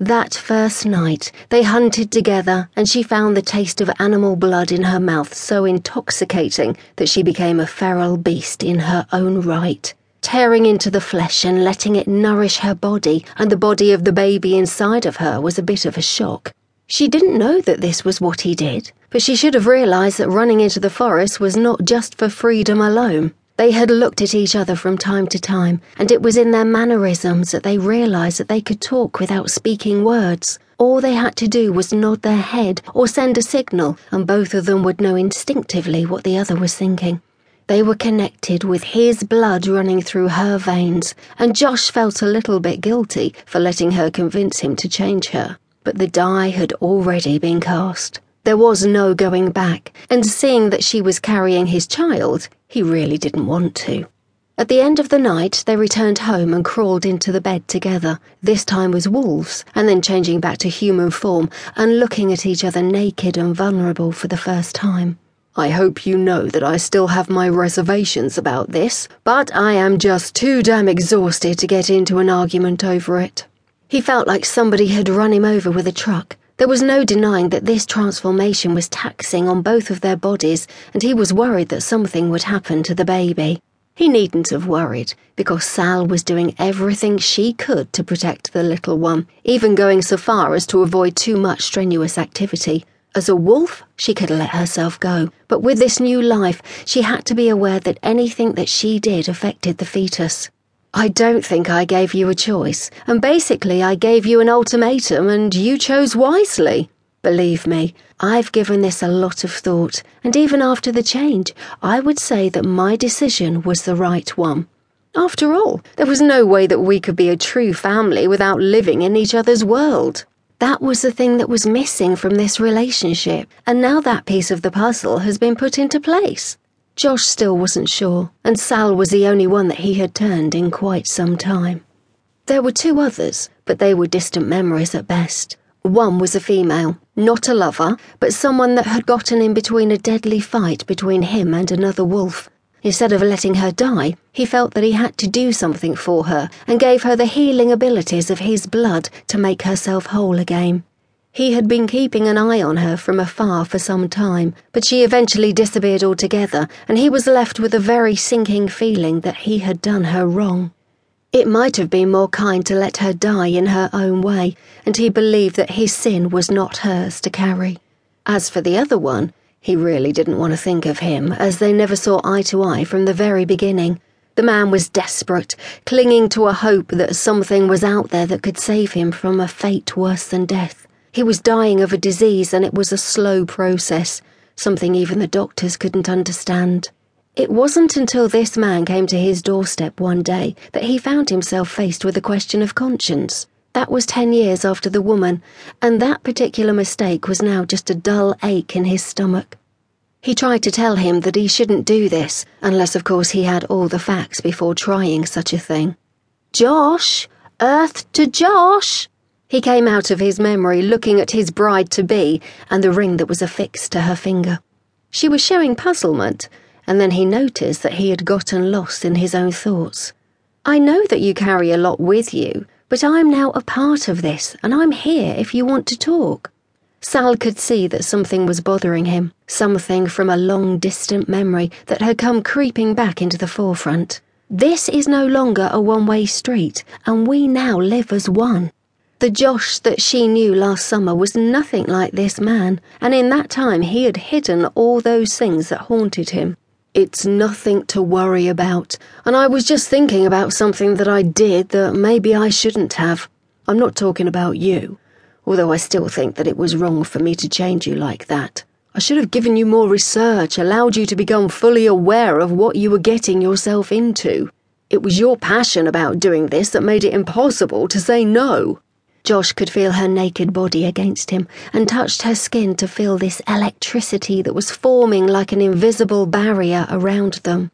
That first night, they hunted together, and she found the taste of animal blood in her mouth so intoxicating that she became a feral beast in her own right, tearing into the flesh and letting it nourish her body, and the body of the baby inside of her was a bit of a shock. She didn't know that this was what he did, but she should have realised that running into the forest was not just for freedom alone. They had looked at each other from time to time, and it was in their mannerisms that they realised that they could talk without speaking words. All they had to do was nod their head or send a signal, and both of them would know instinctively what the other was thinking. They were connected with his blood running through her veins, and Josh felt a little bit guilty for letting her convince him to change her. But the die had already been cast. There was no going back, and seeing that she was carrying his child, he really didn't want to. At the end of the night, they returned home and crawled into the bed together, this time as wolves, and then changing back to human form and looking at each other naked and vulnerable for the first time. I hope you know that I still have my reservations about this, but I am just too damn exhausted to get into an argument over it. He felt like somebody had run him over with a truck there was no denying that this transformation was taxing on both of their bodies, and he was worried that something would happen to the baby. He needn't have worried, because Sal was doing everything she could to protect the little one, even going so far as to avoid too much strenuous activity. As a wolf, she could let herself go, but with this new life, she had to be aware that anything that she did affected the fetus. I don't think I gave you a choice, and basically I gave you an ultimatum and you chose wisely. Believe me, I've given this a lot of thought, and even after the change, I would say that my decision was the right one. After all, there was no way that we could be a true family without living in each other's world. That was the thing that was missing from this relationship, and now that piece of the puzzle has been put into place. Josh still wasn't sure, and Sal was the only one that he had turned in quite some time. There were two others, but they were distant memories at best. One was a female, not a lover, but someone that had gotten in between a deadly fight between him and another wolf. Instead of letting her die, he felt that he had to do something for her and gave her the healing abilities of his blood to make herself whole again. He had been keeping an eye on her from afar for some time, but she eventually disappeared altogether, and he was left with a very sinking feeling that he had done her wrong. It might have been more kind to let her die in her own way, and he believed that his sin was not hers to carry. As for the other one, he really didn't want to think of him, as they never saw eye to eye from the very beginning. The man was desperate, clinging to a hope that something was out there that could save him from a fate worse than death. He was dying of a disease and it was a slow process, something even the doctors couldn't understand. It wasn't until this man came to his doorstep one day that he found himself faced with a question of conscience. That was ten years after the woman, and that particular mistake was now just a dull ache in his stomach. He tried to tell him that he shouldn't do this, unless, of course, he had all the facts before trying such a thing. Josh! Earth to Josh! He came out of his memory looking at his bride to be and the ring that was affixed to her finger. She was showing puzzlement, and then he noticed that he had gotten lost in his own thoughts. I know that you carry a lot with you, but I'm now a part of this, and I'm here if you want to talk. Sal could see that something was bothering him, something from a long distant memory that had come creeping back into the forefront. This is no longer a one way street, and we now live as one. The Josh that she knew last summer was nothing like this man, and in that time he had hidden all those things that haunted him. It's nothing to worry about, and I was just thinking about something that I did that maybe I shouldn't have. I'm not talking about you, although I still think that it was wrong for me to change you like that. I should have given you more research, allowed you to become fully aware of what you were getting yourself into. It was your passion about doing this that made it impossible to say no. Josh could feel her naked body against him and touched her skin to feel this electricity that was forming like an invisible barrier around them.